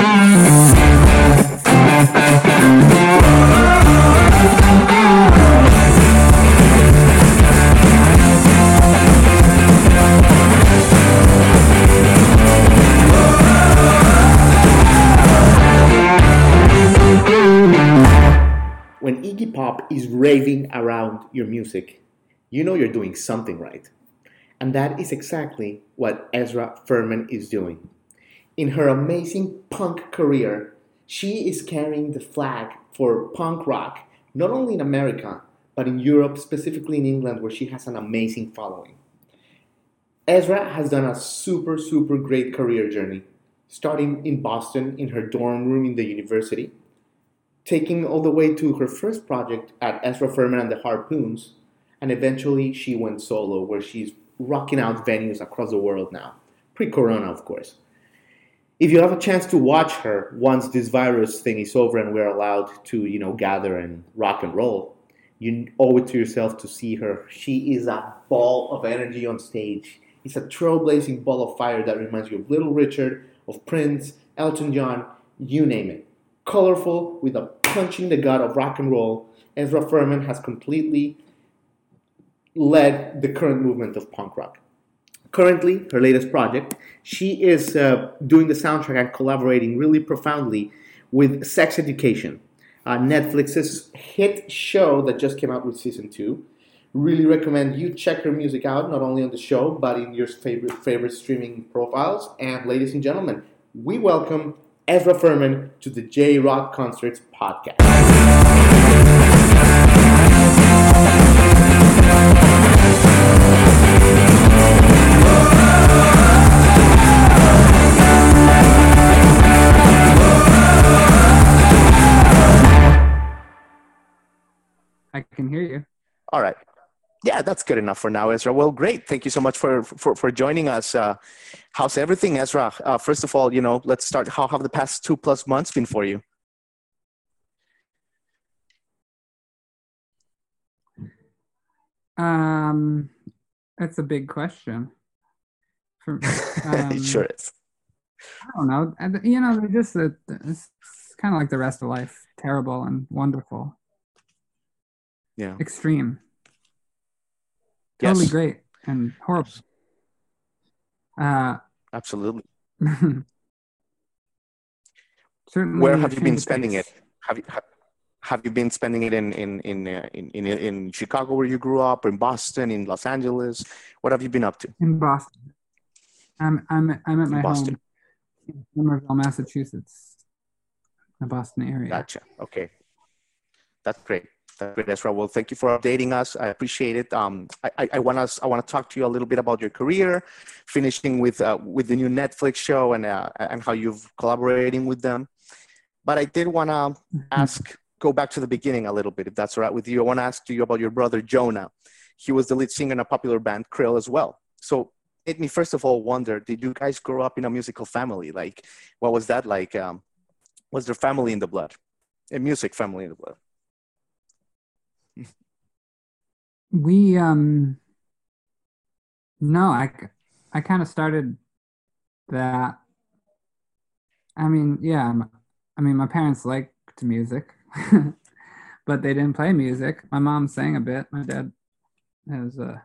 When Is raving around your music, you know you're doing something right. And that is exactly what Ezra Furman is doing. In her amazing punk career, she is carrying the flag for punk rock, not only in America, but in Europe, specifically in England, where she has an amazing following. Ezra has done a super, super great career journey, starting in Boston in her dorm room in the university, taking all the way to her first project at Ezra Furman and the Harpoons, and eventually she went solo, where she's rocking out venues across the world now, pre corona, of course. If you have a chance to watch her once this virus thing is over and we're allowed to, you know, gather and rock and roll, you owe it to yourself to see her. She is a ball of energy on stage. It's a trailblazing ball of fire that reminds you of Little Richard, of Prince, Elton John, you name it. Colorful, with a punching the gut of rock and roll, Ezra Furman has completely led the current movement of punk rock. Currently, her latest project, she is uh, doing the soundtrack and collaborating really profoundly with Sex Education, uh, Netflix's hit show that just came out with season two. Really recommend you check her music out, not only on the show, but in your favorite favorite streaming profiles. And ladies and gentlemen, we welcome Ezra Furman to the J Rod Concerts podcast. I can hear you. All right. Yeah, that's good enough for now, Ezra. Well, great. Thank you so much for for, for joining us. Uh, how's everything, Ezra? Uh, first of all, you know, let's start. How have the past two plus months been for you? Um, that's a big question. For, um, it sure is. I don't know. You know, they're just a, it's kind of like the rest of life, terrible and wonderful, Yeah. extreme, totally Yes. great and horrible. Uh, Absolutely. certainly. Where have you been spending it? Have you ha- have you been spending it in in in, uh, in in in Chicago where you grew up, or in Boston, in Los Angeles? What have you been up to? in Boston? I'm I'm I'm at my Boston. home in Somerville, Massachusetts, the Boston area. Gotcha. Okay, that's great. Great, Ezra. Well, thank you for updating us. I appreciate it. Um, I, I, I want us. I want to talk to you a little bit about your career, finishing with uh, with the new Netflix show and uh, and how you've collaborating with them. But I did want to ask, go back to the beginning a little bit, if that's all right with you. I want to ask you about your brother Jonah. He was the lead singer in a popular band, Krill, as well. So made me first of all wonder: Did you guys grow up in a musical family? Like, what was that like? Um, was there family in the blood, a music family in the blood? We um no, I I kind of started that. I mean, yeah, I mean, my parents liked music, but they didn't play music. My mom sang a bit. My dad has a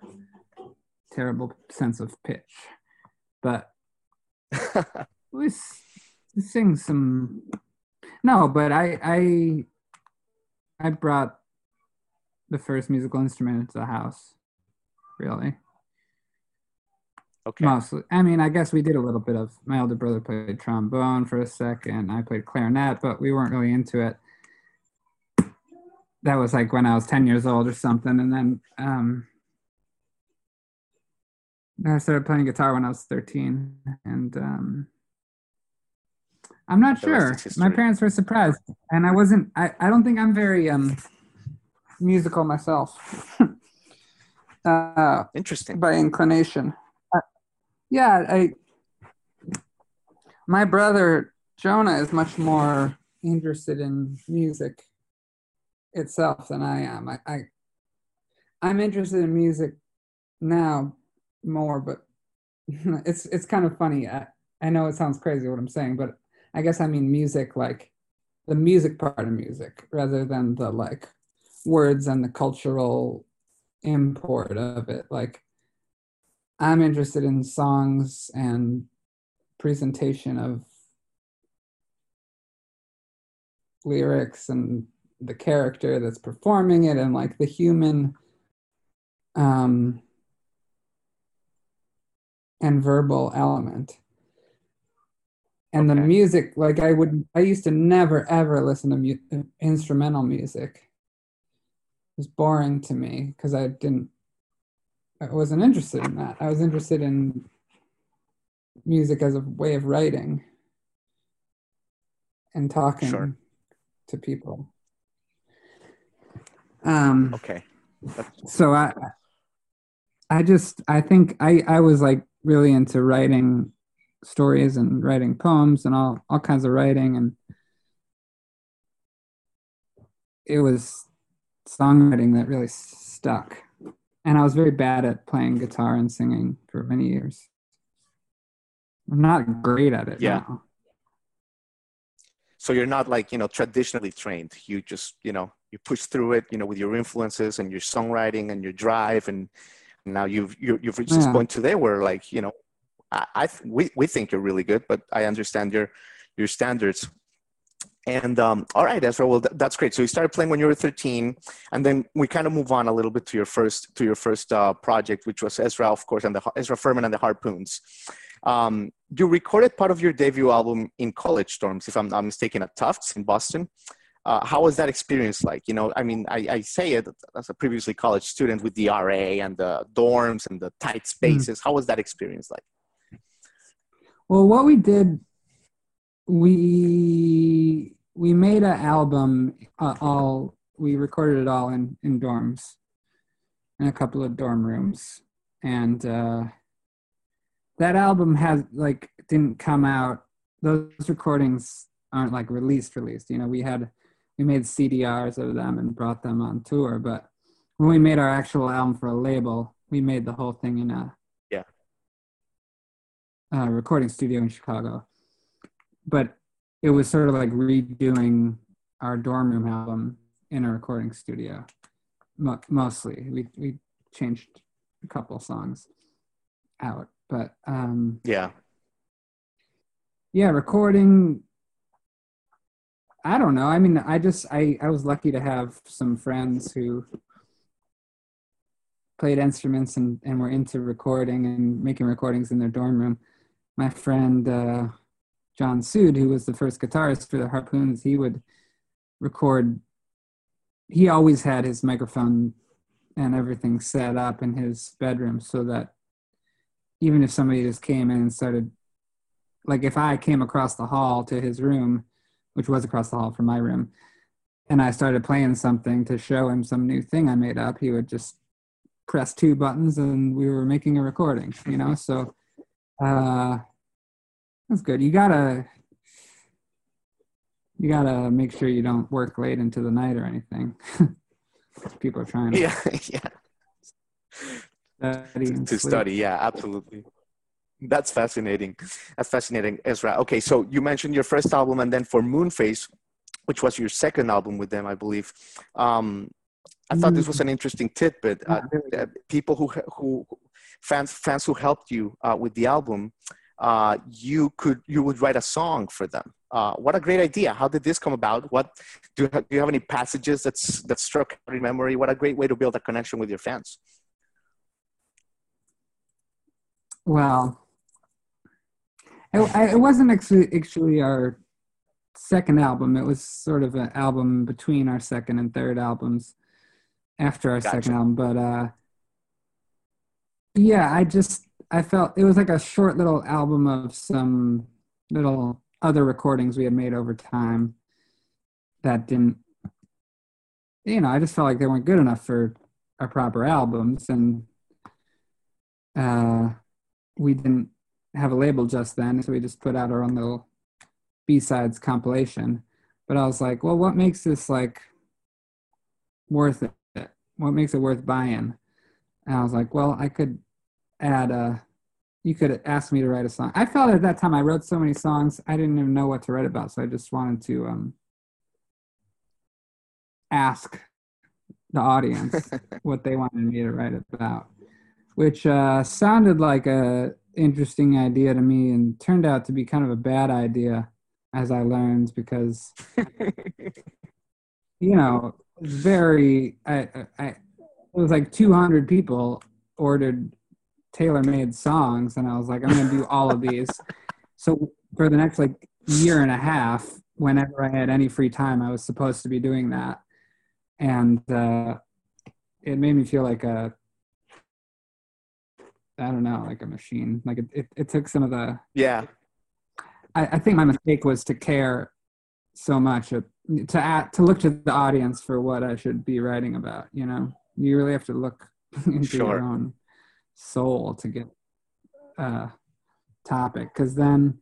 terrible sense of pitch, but we, sing some. No, but I I I brought the first musical instrument into the house. Really, Okay. mostly. I mean, I guess we did a little bit of. My older brother played trombone for a second. I played clarinet, but we weren't really into it. That was like when I was ten years old or something, and then um, I started playing guitar when I was thirteen, and um, I'm not The sure. My parents were surprised, and I wasn't. I, I don't think I'm very um musical myself. uh, Interesting. by inclination. Uh, yeah, I. My brother Jonah is much more interested in music itself than I am. I, I I'm interested in music now more, but it's it's kind of funny. I, I know it sounds crazy what I'm saying, but I guess I mean music like the music part of music rather than the like words and the cultural import of it. Like I'm interested in songs and presentation of lyrics and the character that's performing it and like the human um and verbal element and okay. the music like i would i used to never ever listen to mu- instrumental music was boring to me because i didn't i wasn't interested in that. I was interested in music as a way of writing and talking sure. to people. Um okay. That's- so i i just i think i i was like really into writing stories and writing poems and all all kinds of writing and it was songwriting that really stuck and i was very bad at playing guitar and singing for many years i'm not great at it yeah now. so you're not like you know traditionally trained you just you know you push through it you know with your influences and your songwriting and your drive and now you've you've, you've reached yeah. this point today where like you know I, I we, we think you're really good, but I understand your your standards. And um, all right, Ezra. Well, th- that's great. So you started playing when you were 13, and then we kind of move on a little bit to your first to your first uh, project, which was Ezra, of course, and the Ezra Furman and the Harpoons. Um, you recorded part of your debut album in college dorms, if I'm not mistaken, at Tufts in Boston. Uh, how was that experience like? You know, I mean, I, I, say it as a previously college student with the RA and the dorms and the tight hmm. spaces. Mm. How was that experience like? Well, what we did, we we made an album. Uh, all we recorded it all in in dorms, in a couple of dorm rooms, and uh, that album has like didn't come out. Those recordings aren't like released released. You know, we had we made CDRs of them and brought them on tour, but when we made our actual album for a label, we made the whole thing in a uh, recording studio in Chicago, but it was sort of like redoing our dorm room album in a recording studio. Mo- mostly, we we changed a couple songs out, but um, yeah, yeah, recording. I don't know. I mean, I just I I was lucky to have some friends who played instruments and, and were into recording and making recordings in their dorm room my friend uh, John Sood, who was the first guitarist for the Harpoons, he would record. He always had his microphone and everything set up in his bedroom so that even if somebody just came in and started, like if I came across the hall to his room, which was across the hall from my room, and I started playing something to show him some new thing I made up, he would just press two buttons and we were making a recording, you know? So uh, that's good. You gotta you gotta make sure you don't work late into the night or anything. People are trying to yeah yeah study to, to study. Yeah, absolutely. That's fascinating. That's fascinating, Ezra. Okay, so you mentioned your first album, and then for Moonface, which was your second album with them, I believe. Um, I thought this was an interesting tidbit. Uh, people who who fans fans who helped you uh, with the album, uh, you could you would write a song for them. Uh, what a great idea! How did this come about? What do you have, do you have any passages that's that struck in memory? What a great way to build a connection with your fans. Well, it, it wasn't actually actually our second album. It was sort of an album between our second and third albums after our gotcha. second album, but uh, yeah, I just I felt it was like a short little album of some little other recordings we had made over time that didn't you know, I just felt like they weren't good enough for our proper albums and uh we didn't have a label just then, so we just put out our own little B-sides compilation. But I was like, well, what makes this like worth it? what makes it worth buying? And I was like, well, I could add a. You could ask me to write a song. I felt at that time I wrote so many songs I didn't even know what to write about, so I just wanted to um, ask the audience what they wanted me to write about, which uh, sounded like a interesting idea to me and turned out to be kind of a bad idea as I learned because you know very I, I it was like 200 people ordered tailor-made songs and I was like I'm going to do all of these so for the next like year and a half whenever I had any free time I was supposed to be doing that and uh, it made me feel like a I don't know, like a machine. Like it, it, it took some of the yeah. I, I think my mistake was to care so much to to look to the audience for what I should be writing about. You know, you really have to look into sure. your own soul to get a topic, because then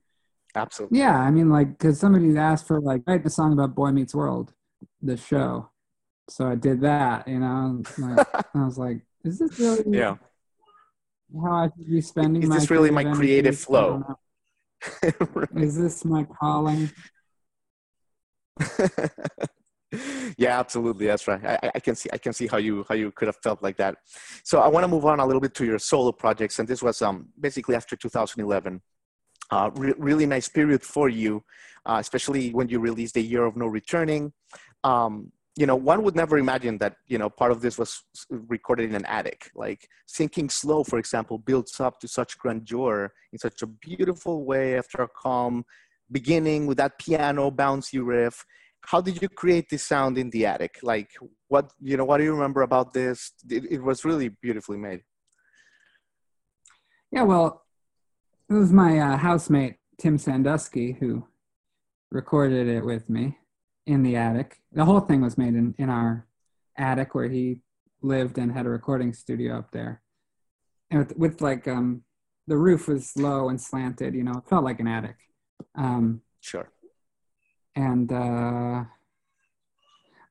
absolutely yeah. I mean, like, because somebody asked for like write a song about Boy Meets World, the show, so I did that. You know, like, I was like, is this really? Yeah how I should be spending. Is this really my creative flow? Is this my calling? yeah, absolutely. That's right. I, I, can see. I can see how you how you could have felt like that. So I want to move on a little bit to your solo projects, and this was um basically after 2011. Uh, re- really nice period for you, uh, especially when you released the Year of No Returning. Um, you know, one would never imagine that, you know, part of this was recorded in an attic. Like Sinking Slow, for example, builds up to such grandeur in such a beautiful way after a calm beginning with that piano bouncy riff. How did you create this sound in the attic? Like what, you know, what do you remember about this? It, it was really beautifully made. Yeah, well, it was my uh, housemate, Tim Sandusky, who recorded it with me in the attic. The whole thing was made in, in our attic where he lived and had a recording studio up there. And with, with like um, the roof was low and slanted, you know, it felt like an attic. Um, sure. And uh,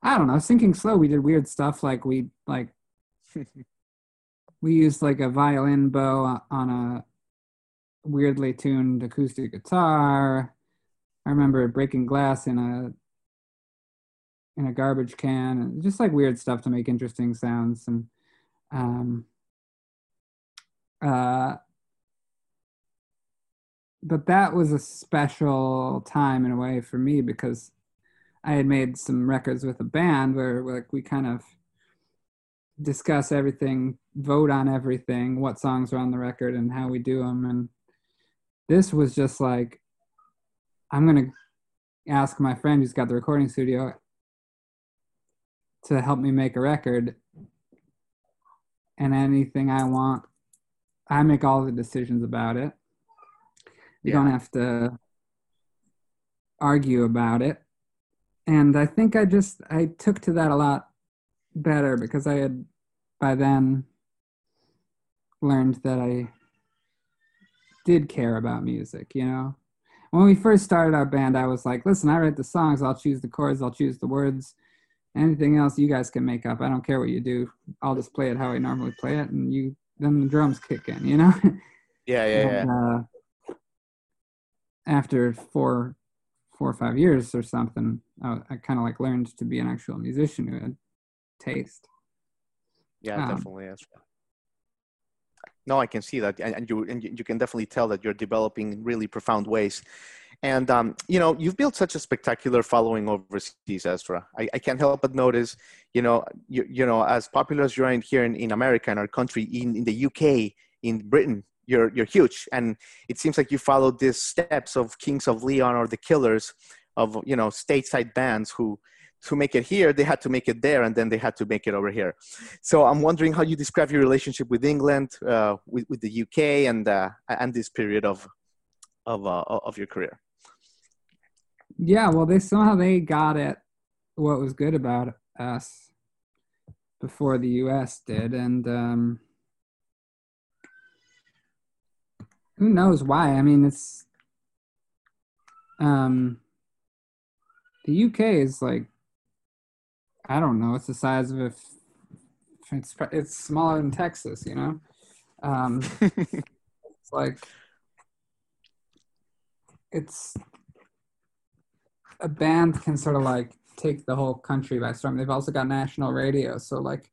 I don't know, sinking slow. We did weird stuff like we like we used like a violin bow on a weirdly tuned acoustic guitar. I remember breaking glass in a in a garbage can and just like weird stuff to make interesting sounds and um uh but that was a special time in a way for me because I had made some records with a band where like we kind of discuss everything, vote on everything, what songs are on the record and how we do them and this was just like I'm going to ask my friend who's got the recording studio to help me make a record and anything I want, I make all the decisions about it. You yeah. don't have to argue about it. And I think I just I took to that a lot better because I had by then learned that I did care about music, you know. When we first started our band, I was like, listen, I write the songs, I'll choose the chords, I'll choose the words anything else you guys can make up. I don't care what you do. I'll just play it how I normally play it, and you then the drums kick in. You know? Yeah, yeah, and, yeah. Uh, after four, four or five years or something, I, I kind of like learned to be an actual musician who had taste. Yeah, um, definitely. That's no, I can see that, and, and you and you can definitely tell that you're developing in really profound ways. And um, you know, you've built such a spectacular following overseas, Ezra. I, I can't help but notice, you know, you, you know, as popular as you are in here in, in America, in our country, in, in the UK, in Britain, you're you're huge. And it seems like you followed these steps of Kings of Leon or the Killers, of you know, stateside bands who to make it here, they had to make it there, and then they had to make it over here. So I'm wondering how you describe your relationship with England, uh, with, with the UK, and uh, and this period of of uh, of your career. Yeah, well, they somehow they got it what was good about us before the U.S. did, and um, who knows why? I mean, it's um, the UK is like I don't know, it's the size of a it's it's smaller than Texas, you know. Um, it's like it's a band can sort of like take the whole country by storm. They've also got national radio, so like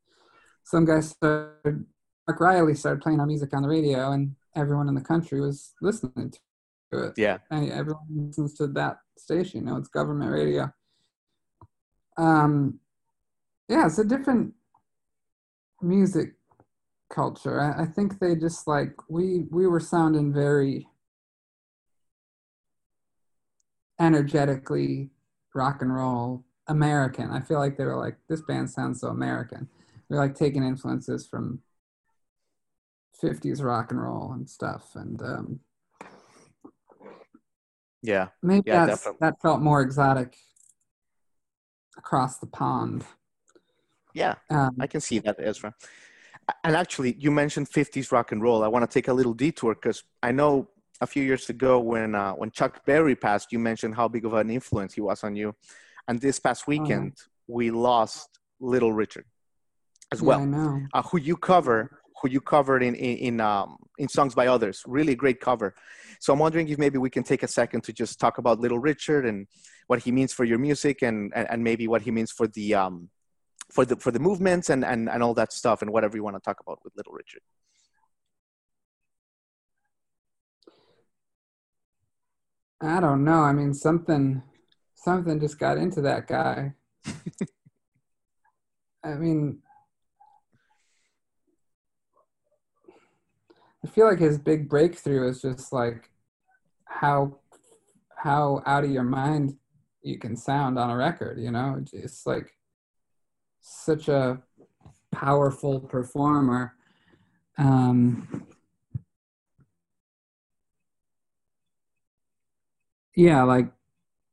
some guys started. Marc Riley started playing our music on the radio, and everyone in the country was listening to it. Yeah, and everyone listens to that station. You know, it's government radio. Um, yeah, it's a different music culture. I, I think they just like we we were sounding very energetically rock and roll American. I feel like they were like this band sounds so American. We're like taking influences from 50s rock and roll and stuff and um yeah. maybe yeah, that's, that felt more exotic across the pond. Yeah um, i can see that ezra. And actually you mentioned 50s rock and roll. I want to take a little detour because i know a few years ago when uh, when chuck berry passed you mentioned how big of an influence he was on you. And this past oh, weekend we lost little richard as well yeah, uh, who you cover who you covered in in in, um, in songs by others really great cover so i'm wondering if maybe we can take a second to just talk about little richard and what he means for your music and and, and maybe what he means for the um, for the for the movements and, and and all that stuff and whatever you want to talk about with Little Richard. I don't know. I mean, something something just got into that guy. I mean, I feel like his big breakthrough is just like how how out of your mind you can sound on a record. You know, it's like such a powerful performer. Um, yeah, like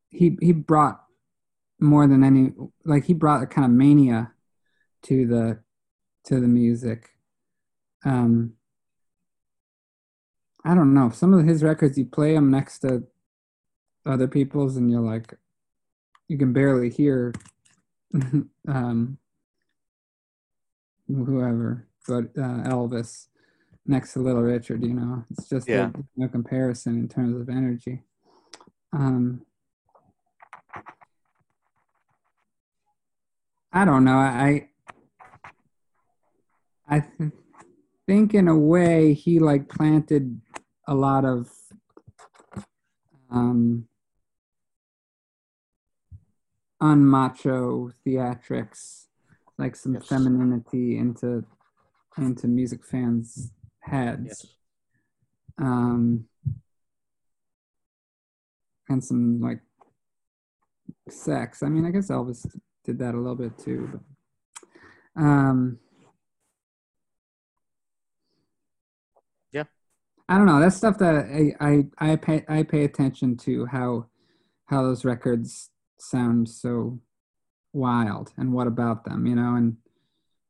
he he brought more than any like he brought a kind of mania to the to the music. Um, I don't know. Some of his records, you play them next to other people's, and you're like, you can barely hear um, whoever, but uh, Elvis next to Little Richard. You know, it's just yeah. a, no comparison in terms of energy. Um, I don't know. I I th- think in a way he like planted a lot of um, unmacho theatrics, like some yes. femininity into into music fans' heads. Yes. Um, and some like sex. I mean, I guess Elvis did that a little bit too. But, um, yeah, I don't know. That's stuff that I I I pay I pay attention to how how those records sound so wild and what about them you know? And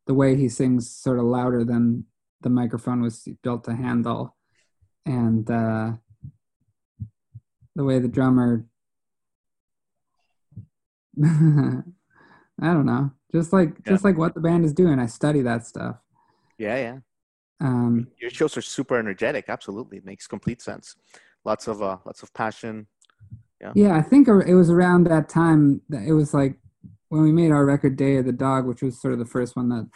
the way he sings sort of louder than the microphone was built to handle. And uh, the way the drummer i don't know. Just like yeah. just like what the band is doing. I study that stuff. Yeah yeah um, your shows are super energetic absolutely it makes complete sense lots of uh lots of passion yeah. Yeah, I think it was around that time that it was like when we made our record Day of the Dog, which was sort of the first one that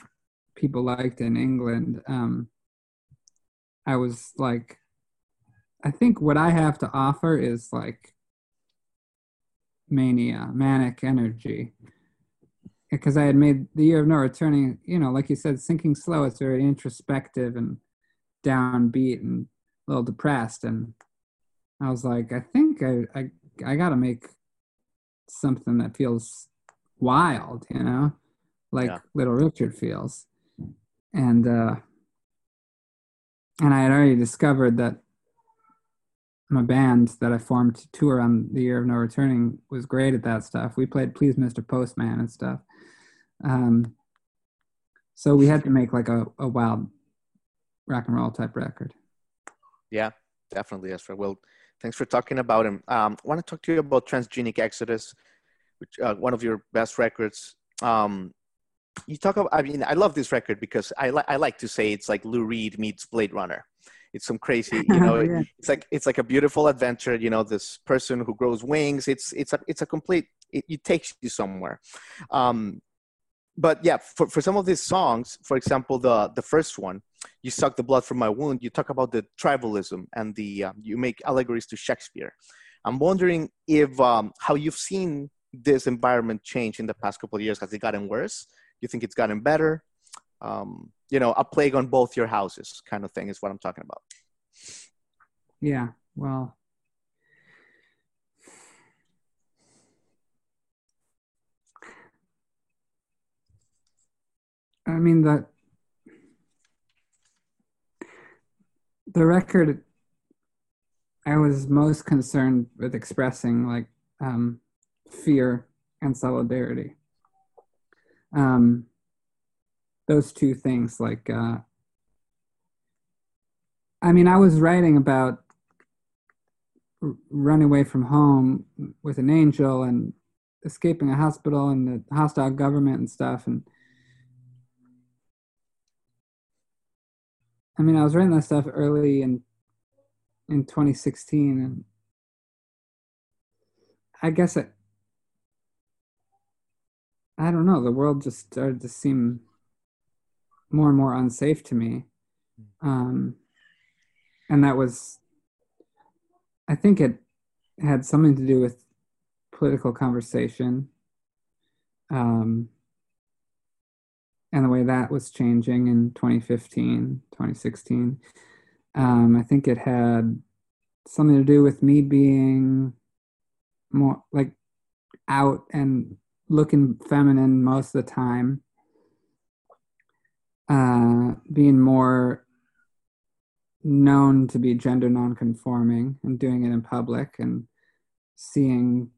people liked in England. Um, I was like, I think what I have to offer is like mania, manic energy. Because I had made the year of no returning, you know, like you said, sinking slow. It's very introspective and downbeat and a little depressed. And I was like, I think I, I I got to make something that feels wild, you know, like yeah. Little Richard feels. And uh and I had already discovered that my band that I formed to tour on the year of no returning was great at that stuff. We played Please Mr. Postman and stuff. Um so we had to make like a, a wild rock and roll type record. Yeah, definitely. Yes, well, Thanks for talking about him. Um, I want to talk to you about Transangelic Exodus, which uh, one of your best records. Um, you talk about. I mean, I love this record because I like I like to say it's like Lou Reed meets Blade Runner. It's some crazy, you know. yeah. It's like it's like a beautiful adventure. You know, this person who grows wings. It's it's a it's a complete. It, it takes you somewhere. Um, but yeah, for, for some of these songs, for example, the the first one, "You Suck the Blood from My Wound," you talk about the tribalism and the um, you make allegories to Shakespeare. I'm wondering if um, how you've seen this environment change in the past couple of years. Has it gotten worse? You think it's gotten better? Um, you know, a plague on both your houses, kind of thing, is what I'm talking about. Yeah. Well, I mean the the record I was most concerned with expressing like um, fear and solidarity. Um, those two things, like, uh, I mean, I was writing about r- running away from home with an angel and escaping a hospital and the hostile government and stuff, and I mean, I was writing that stuff early in in 2016, and I guess it. I don't know. The world just started to seem more and more unsafe to me, um, and that was. I think it had something to do with political conversation. Um, and the way that was changing in 2015, 2016. Um, I think it had something to do with me being more like out and looking feminine most of the time, uh, being more known to be gender nonconforming and doing it in public and seeing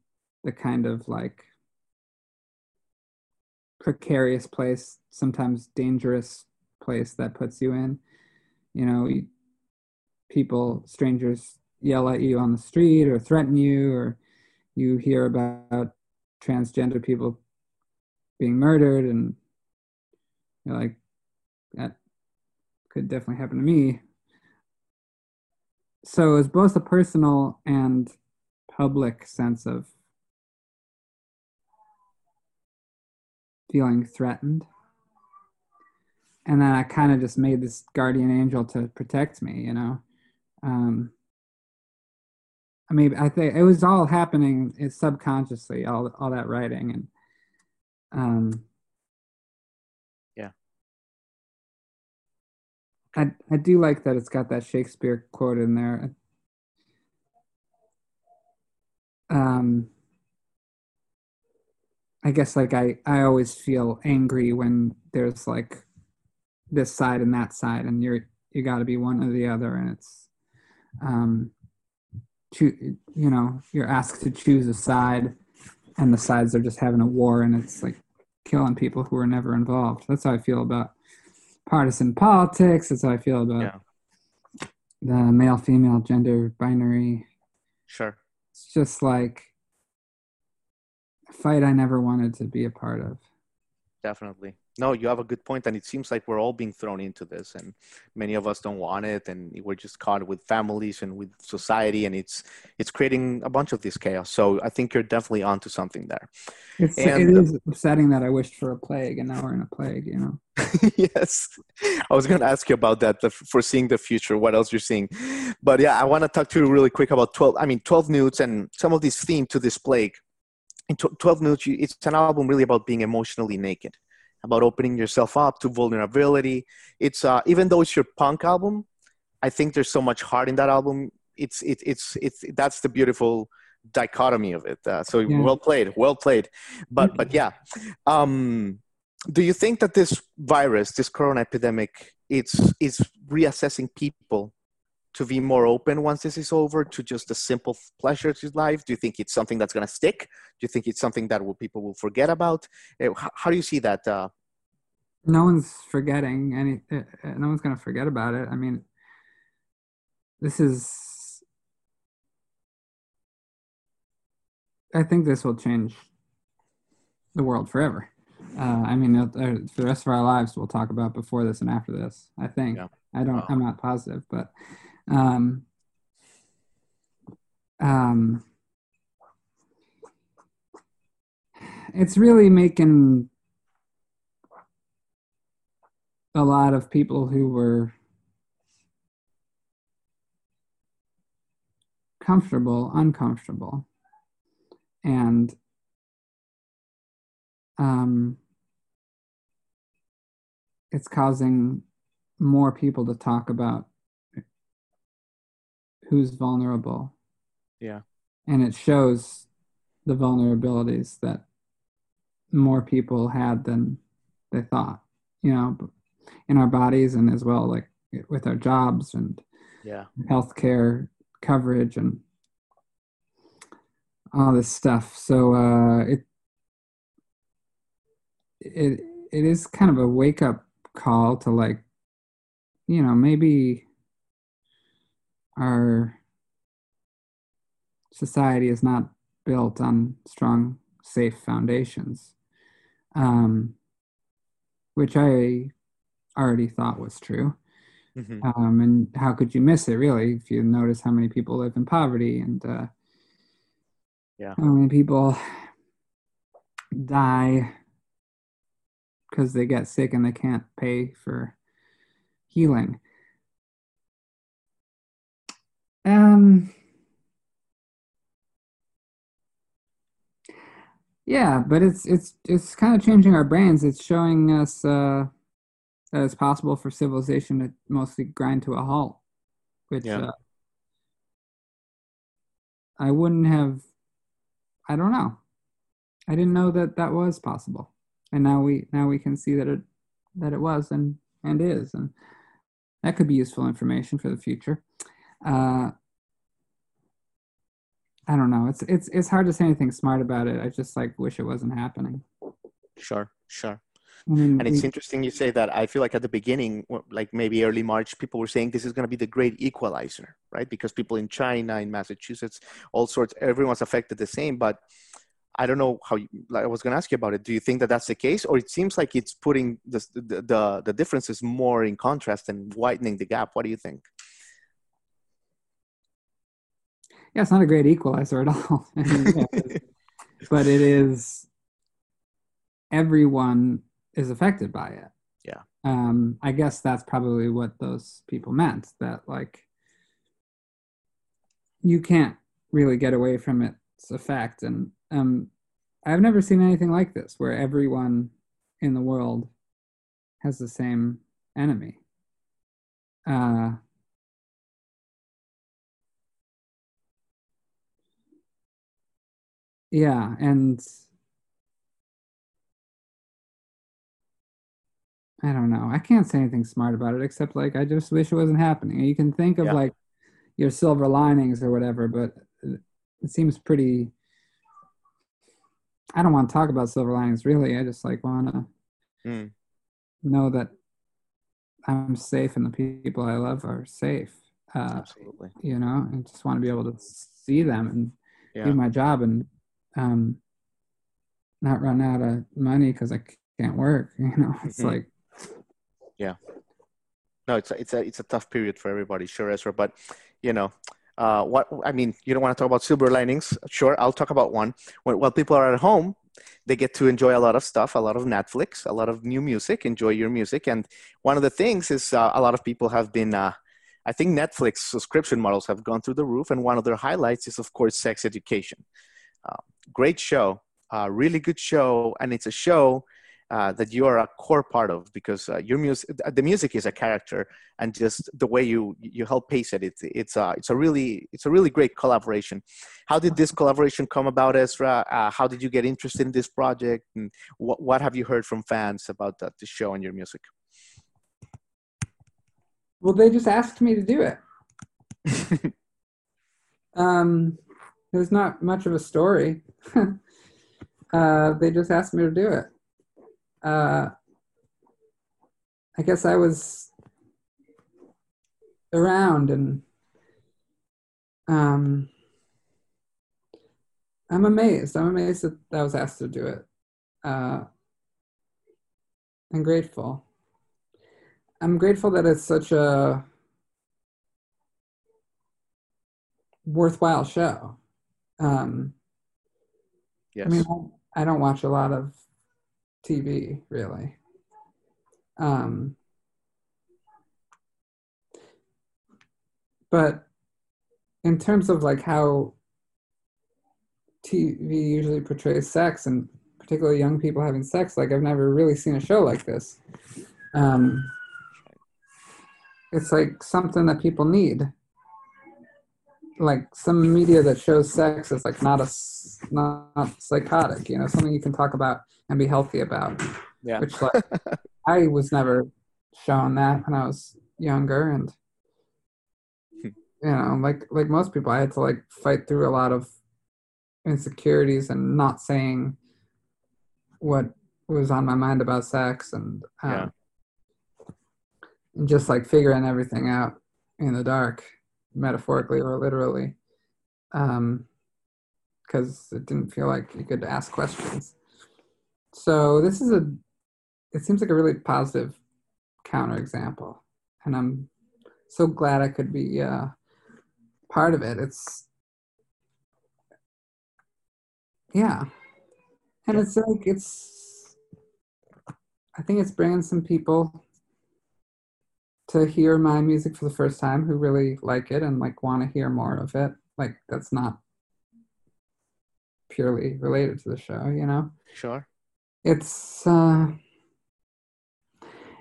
the kind of like precarious place, sometimes dangerous place that puts you in. You know, people, strangers yell at you on the street or threaten you, or you hear about transgender people being murdered, and you're like, that could definitely happen to me. So it's both a personal and public sense of feeling threatened. And then I kind of just made this guardian angel to protect me, you know. Um, I mean, I think it was all happening subconsciously, all all that writing, and um, yeah. I I do like that it's got that Shakespeare quote in there. Um, I guess like I I always feel angry when there's like this side and that side, and you're you got to be one or the other, and it's um, you know you're asked to choose a side, and the sides are just having a war, and it's like killing people who are never involved. That's how I feel about partisan politics. That's how I feel about yeah. the male female gender binary. Sure. It's just like a fight I never wanted to be a part of. Definitely. No, you have a good point, and it seems like we're all being thrown into this, and many of us don't want it, and we're just caught with families and with society, and it's it's creating a bunch of this chaos. So I think you're definitely onto something there. It's, and, it is upsetting that I wished for a plague, and now we're in a plague. You know. yes, I was going to ask you about that. The, foreseeing the future, what else you're seeing, but yeah, I want to talk to you really quick about twelve. I mean, twelve nudes and some of this theme to this plague in 12 Nudes it's an album really about being emotionally naked about opening yourself up to vulnerability. It's uh, even though it's your punk album i think there's so much heart in that album. It's it, it's it's that's the beautiful dichotomy of it. Uh, so yeah. well played well played. But but yeah um do you think that this virus this corona epidemic it's is reassessing people to be more open once this is over to just a simple pleasure to life? Do you think it's something that's going to stick? Do you think it's something that will, people will forget about? Eh, how, do you see that? Uh... No one's forgetting any. Eh, eh, no one's going to forget about it. I mean, this is. I think this will change the world forever. uh, I mean, uh, for the rest of our lives, we'll talk about before this and after this. I think. Yeah. I don't. Oh. I'm not positive, but um, um, it's really making a lot of people who were comfortable uncomfortable. And um, it's causing more people to talk about who's vulnerable Yeah. and it shows the vulnerabilities that more people had than they thought you know in our bodies and as well like with our jobs and Yeah. healthcare coverage and all this stuff so uh it it it is kind of a wake up call to like you know maybe our society is not built on strong safe foundations um which i already thought was true. Hmm um, and how could you miss it really if you notice how many people live in poverty and uh, Yeah. how many people die because they get sick and they can't pay for healing um yeah but it's it's it's kind of changing our brains it's showing us uh that it's possible for civilization to mostly grind to a halt, which Yeah. uh, I wouldn't have. I don't know. I didn't know that that was possible, and now we now we can see that it that it was and and is, and that could be useful information for the future. Uh, I don't know. It's it's it's hard to say anything smart about it. I just like wish it wasn't happening. Sure. Sure. I mean, And it's we- interesting you say that. I feel like at the beginning, like maybe early March, people were saying this is going to be the great equalizer, right? Because people in China, in Massachusetts, all sorts, everyone's affected the same. But I don't know how. You, like I was going to ask you about it. Do you think that that's the case, or it seems like it's putting the the the, the differences more in contrast and widening the gap? What do you think? Yeah, it's not a great equalizer at all. I mean, yeah, but it is everyone is affected by it. Yeah. Um, I guess that's probably what those people meant that like you can't really get away from its effect. And um, I've never seen anything like this where everyone in the world has the same enemy. Uh, yeah, and I don't know. I can't say anything smart about it except like I just wish it wasn't happening. You can think of Yeah. like your silver linings or whatever, but it seems pretty. I don't want to talk about silver linings really. I just like want to Mm. know that I'm safe and the people I love are safe. Uh, Absolutely. you know, I just want to be able to see them and Yeah. do my job and um, not run out of money because I can't work. You know, it's Mhm. like yeah, No, it's a, it's a it's a tough period for everybody, sure, Ezra. But you know, uh, what I mean, you don't want to talk about silver linings. Sure, I'll talk about one. When while people are at home, they get to enjoy a lot of stuff, a lot of Netflix, a lot of new music. Enjoy your music, and one of the things is uh, a lot of people have been. Uh, I think Netflix subscription models have gone through the roof, and one of their highlights is, of course, Sex Education. Uh, great show, uh, really good show, and it's a show uh, that you are a core part of because uh, your music, the music is a character, and just the way you you help pace it, it's it's a it's a really it's a really great collaboration. How did this collaboration come about, Ezra? Uh, how did you get interested in this project, and what what have you heard from fans about the, the show and your music? Well, they just asked me to do it. um, there's not much of a story. uh, they just asked me to do it. Uh, I guess I was around and um, I'm amazed. I'm amazed that I was asked to do it. Uh, and grateful. I'm grateful that it's such a worthwhile show. Um, yes. I mean, I don't watch a lot of TV really. Um, but in terms of like how TV usually portrays sex and particularly young people having sex, like I've never really seen a show like this. Um, it's like something that people need. Like some media that shows sex is like not a not psychotic, you know, something you can talk about and be healthy about. Yeah. Which like I was never shown that when I was younger, and hmm. you know, like like most people, I had to like fight through a lot of insecurities and not saying what was on my mind about sex and um, yeah. and just like figuring everything out in the dark, metaphorically or literally, because um, it didn't feel like you could ask questions. So this is a, it seems like a really positive counterexample, and I'm so glad I could be uh, part of it. It's yeah, and it's like it's. I think it's bringing some people to hear my music for the first time who really like it and like want to hear more of it. Like that's not purely related to the show, you know. Sure. It's uh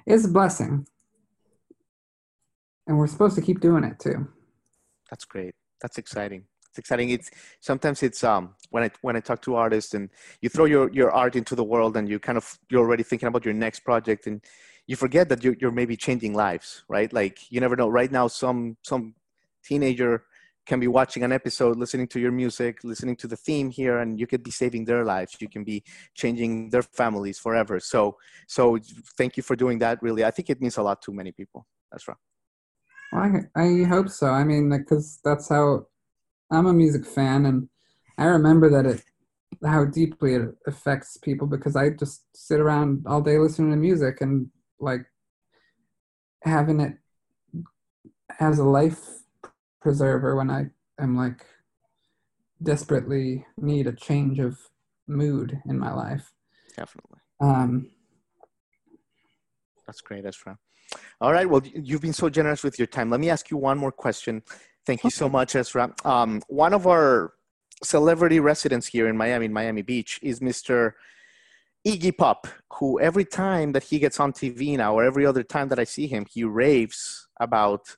it's a blessing. And we're supposed to keep doing it too. That's great. That's exciting. It's exciting. It's sometimes it's um when I when I talk to artists and you throw your your art into the world and you kind of you're already thinking about your next project and you forget that you're you're maybe changing lives, right? Like you never know. Right now, some some teenager can be watching an episode, listening to your music, listening to the theme here, and you could be saving their lives. You can be changing their families forever. So, so thank you for doing that. Really, I think it means a lot to many people. That's right. Well, I, I hope so. I mean, because that's how I'm a music fan, and I remember that it how deeply it affects people because I just sit around all day listening to music and like having it as a life preserver when I am like desperately need a change of mood in my life. Definitely. Um, That's great, Ezra. All right. Well, you've been so generous with your time. Let me ask you one more question. Thank you so much, Ezra. Um, one of our celebrity residents here in Miami, in Miami Beach, is Mr. Iggy Pop, who every time that he gets on TV now, or every other time that I see him, he raves about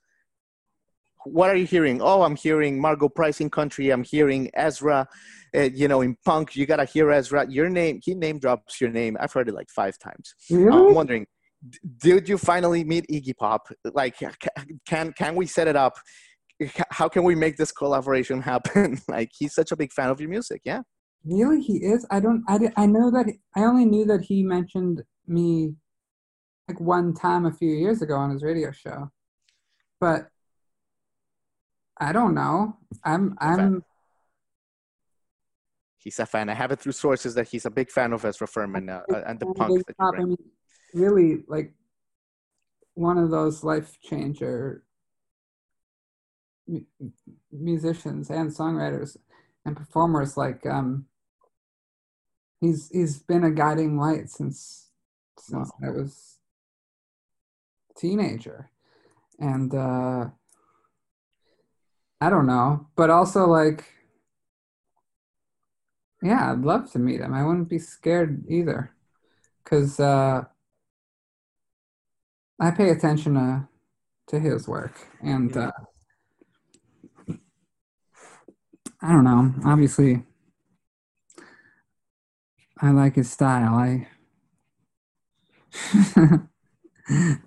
what are you hearing? Oh, I'm hearing Margo Price in country. I'm hearing Ezra, uh, you know, in punk. You gotta hear Ezra. Your name, he name drops your name. I've heard it like five times. Really? I'm wondering, did you finally meet Iggy Pop? Like, can can we set it up? How can we make this collaboration happen? like, he's such a big fan of your music. Yeah. Really, he is. I don't. I I know that. I only knew that he mentioned me like one time a few years ago on his radio show, but I don't know. I'm I'm he's a fan. I have it through sources that he's a big fan of Ezra Furman uh, and the punk. That I mean, really, like one of those life changer musicians and songwriters and performers. Like um, he's he's been a guiding light since since wow. I was a teenager, and. uh I don't know, but also like, yeah, I'd love to meet him. I wouldn't be scared either, because uh, I pay attention to to his work, and uh, I don't know. Obviously, I like his style. I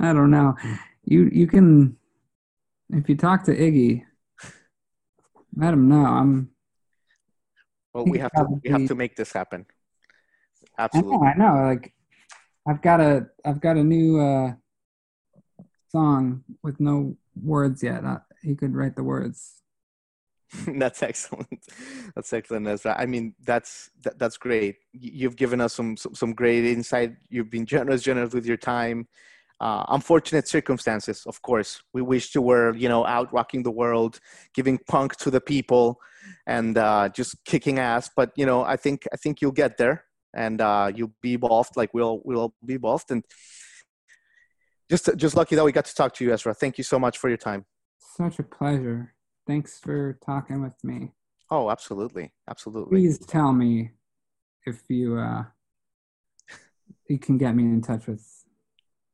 I don't know. You you can if you talk to Iggy let him know. I'm. Well, we have to we have to make this happen. Absolutely. I know, I know. Like, I've got a I've got a new uh, song with no words yet. Uh, he could write the words. that's excellent. That's excellent, Ezra. I mean, that's that, that's great. You've given us some, some, some great insight. You've been generous, generous with your time. Uh, unfortunate circumstances, of course. We wish you were, you know, out rocking the world, giving punk to the people, and uh, just kicking ass. But you know, I think I think you'll get there, and uh, you'll be evolved like we'll we'll be evolved. And just just lucky that we got to talk to you, Ezra. Thank you so much for your time. Such a pleasure. Thanks for talking with me. Oh, absolutely, absolutely. Please tell me if you uh, you can get me in touch with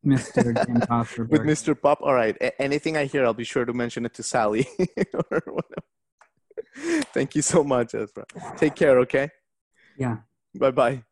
Mr. Pop. With Mr. Pop. All right. A- anything I hear, I'll be sure to mention it to Sally or whatever. Thank you so much, Ezra. Take care. Okay. Yeah. Bye bye.